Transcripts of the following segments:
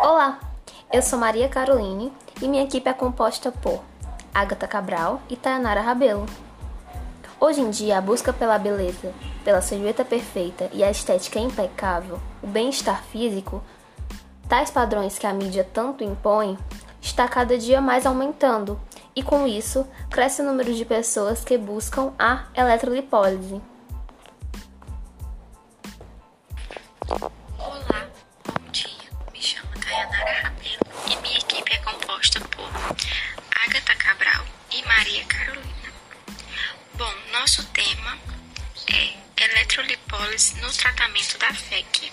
Olá, eu sou Maria Caroline e minha equipe é composta por Agatha Cabral e Tayanara Rabelo. Hoje em dia, a busca pela beleza, pela silhueta perfeita e a estética impecável, o bem-estar físico, tais padrões que a mídia tanto impõe, está cada dia mais aumentando e com isso cresce o número de pessoas que buscam a eletrolipólise. Eletrolipólise no tratamento da FEC.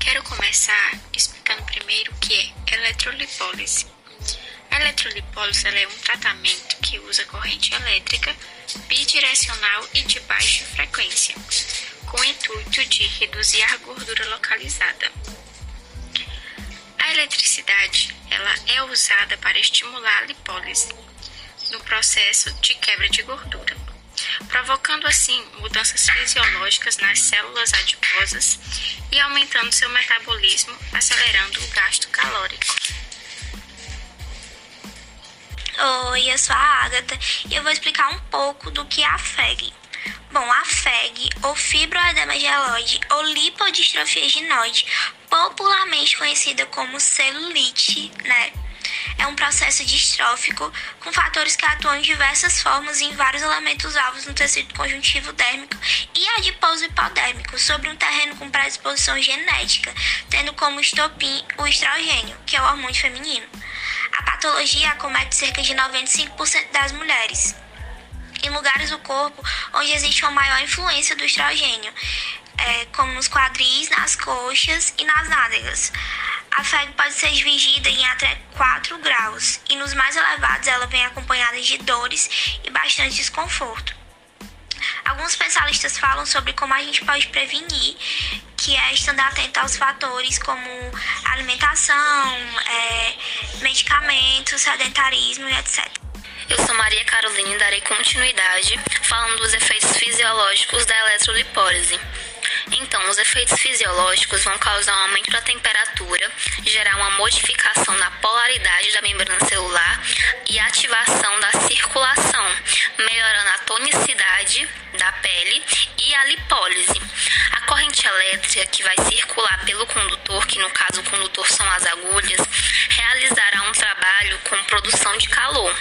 Quero começar explicando primeiro o que é eletrolipólise. A eletrolipólise é um tratamento que usa corrente elétrica bidirecional e de baixa frequência, com o intuito de reduzir a gordura localizada. A eletricidade ela é usada para estimular a lipólise no processo de quebra de gordura, assim mudanças fisiológicas nas células adiposas e aumentando seu metabolismo, acelerando o gasto calórico. Oi, eu sou a Agatha e eu vou explicar um pouco do que é a FEG. Bom, a FEG, ou fibroedema geloide, ou lipodistrofia ginoide, popularmente conhecida como celulite, né? É um processo distrófico com fatores que atuam em diversas formas em vários elementos alvos no tecido conjuntivo dérmico e adiposo hipodérmico sobre um terreno com predisposição genética, tendo como estopim o estrogênio, que é o hormônio feminino. A patologia acomete cerca de 95% das mulheres. Em lugares do corpo onde existe uma maior influência do estrogênio, é, como nos quadris, nas coxas e nas nádegas. A febre pode ser dividida em até 4 e nos mais elevados ela vem acompanhada de dores e bastante desconforto. Alguns especialistas falam sobre como a gente pode prevenir, que é estando atento aos fatores como alimentação, é, medicamentos, sedentarismo e etc. Eu sou Maria Carolina e darei continuidade falando dos efeitos fisiológicos da eletrolipólise. Então, os efeitos fisiológicos vão causar um aumento da temperatura, gerar uma modificação na polaridade da membrana celular e ativação da circulação, melhorando a tonicidade da pele e a lipólise. A corrente elétrica que vai circular pelo condutor, que no caso o condutor são as agulhas, realizará um trabalho com produção de calor.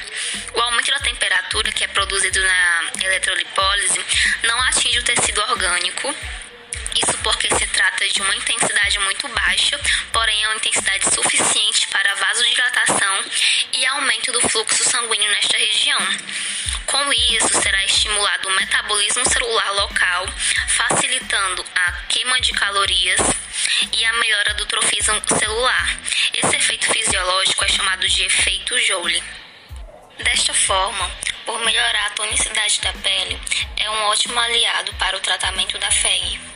O aumento da temperatura que é produzido na eletrolipólise não atinge o tecido orgânico porque se trata de uma intensidade muito baixa, porém é uma intensidade suficiente para vasodilatação e aumento do fluxo sanguíneo nesta região. Com isso, será estimulado o metabolismo celular local, facilitando a queima de calorias e a melhora do trofismo celular. Esse efeito fisiológico é chamado de efeito Joule. Desta forma, por melhorar a tonicidade da pele, é um ótimo aliado para o tratamento da FEG.